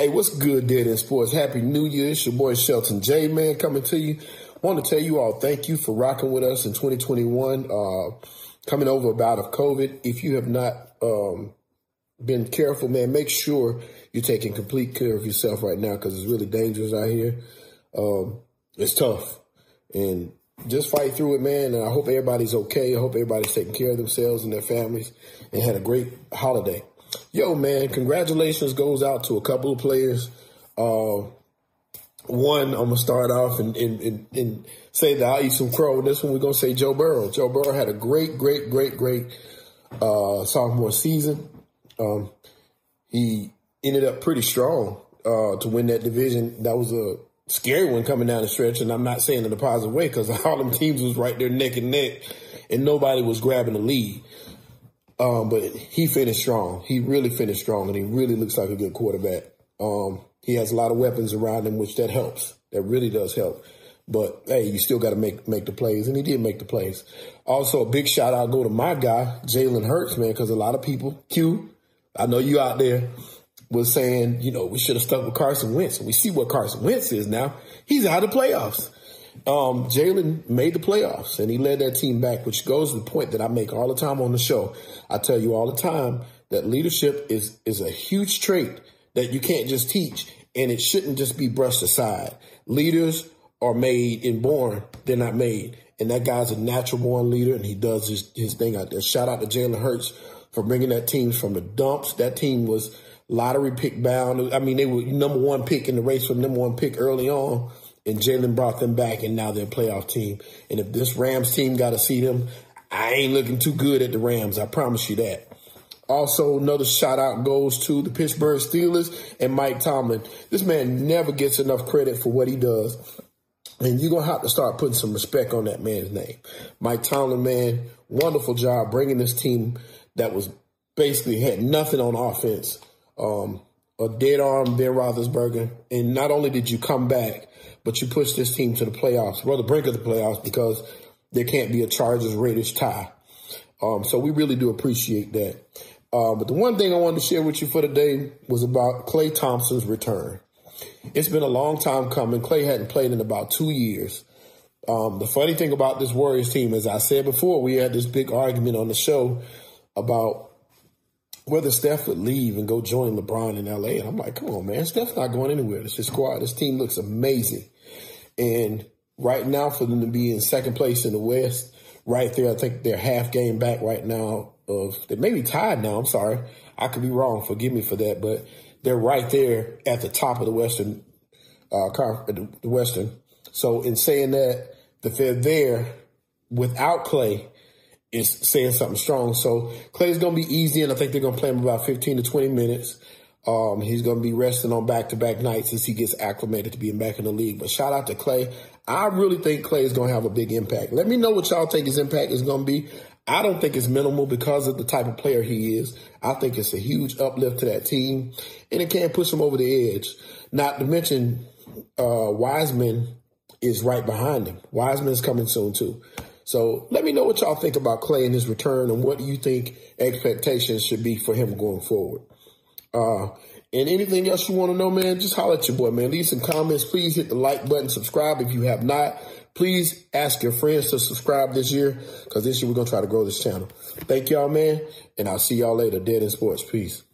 Hey, what's good, Dead in Sports? Happy New Year. It's your boy Shelton J, man, coming to you. Want to tell you all thank you for rocking with us in 2021. Uh, coming over a bout of COVID. If you have not um, been careful, man, make sure you're taking complete care of yourself right now because it's really dangerous out here. Um, it's tough. And just fight through it, man. And I hope everybody's okay. I hope everybody's taking care of themselves and their families and had a great holiday. Yo, man, congratulations goes out to a couple of players. Uh, one, I'm gonna start off and, and, and, and say that I'll eat some crow. This one, we're gonna say Joe Burrow. Joe Burrow had a great, great, great, great uh, sophomore season. Um, he ended up pretty strong uh, to win that division. That was a scary one coming down the stretch, and I'm not saying in a positive way because all them teams was right there neck and neck, and nobody was grabbing the lead. Um, but he finished strong. He really finished strong, and he really looks like a good quarterback. Um, he has a lot of weapons around him, which that helps. That really does help. But hey, you still got to make make the plays, and he did make the plays. Also, a big shout out go to my guy Jalen Hurts, man, because a lot of people, Q, I know you out there, was saying, you know, we should have stuck with Carson Wentz. We see what Carson Wentz is now. He's out of the playoffs. Um, Jalen made the playoffs and he led that team back, which goes to the point that I make all the time on the show. I tell you all the time that leadership is is a huge trait that you can't just teach and it shouldn't just be brushed aside. Leaders are made and born, they're not made. And that guy's a natural born leader and he does his, his thing out there. Shout out to Jalen Hurts for bringing that team from the dumps. That team was lottery pick bound. I mean, they were number one pick in the race for number one pick early on and Jalen brought them back, and now they're a playoff team. And if this Rams team got to see them, I ain't looking too good at the Rams. I promise you that. Also, another shout out goes to the Pittsburgh Steelers and Mike Tomlin. This man never gets enough credit for what he does. And you're going to have to start putting some respect on that man's name. Mike Tomlin, man, wonderful job bringing this team that was basically had nothing on offense. Um, a dead arm Ben Roethlisberger. And not only did you come back, but you pushed this team to the playoffs, well, the brink of the playoffs, because there can't be a Chargers Raiders tie. Um, so we really do appreciate that. Uh, but the one thing I wanted to share with you for today was about Klay Thompson's return. It's been a long time coming. Klay hadn't played in about two years. Um, the funny thing about this Warriors team, as I said before, we had this big argument on the show about whether Steph would leave and go join LeBron in LA. And I'm like, come on, man, Steph's not going anywhere. It's his squad. This team looks amazing. And right now, for them to be in second place in the West, right there, I think they're half game back right now. Of they may be tied now. I'm sorry, I could be wrong. Forgive me for that, but they're right there at the top of the Western, uh, the Western. So in saying that, that they're there without Klay is saying something strong. So Klay's going to be easy, and I think they're going to play him about 15 to 20 minutes. Um, he's going to be resting on back to back nights as he gets acclimated to being back in the league. But shout out to Klay. I really think Klay is going to have a big impact. Let me know what y'all think his impact is going to be. I don't think it's minimal because of the type of player he is. I think it's a huge uplift to that team, and it can push him over the edge. Not to mention, uh, Wiseman is right behind him. Wiseman is coming soon too. So let me know what y'all think about Klay and his return, and what do you think expectations should be for him going forward. Uh, and anything else you want to know, man, just holler at your boy, man. Leave some comments. Please hit the like button, subscribe if you have not. Please ask your friends to subscribe this year because this year we're going to try to grow this channel. Thank y'all, man. And I'll see y'all later. Dead in Sports. Peace.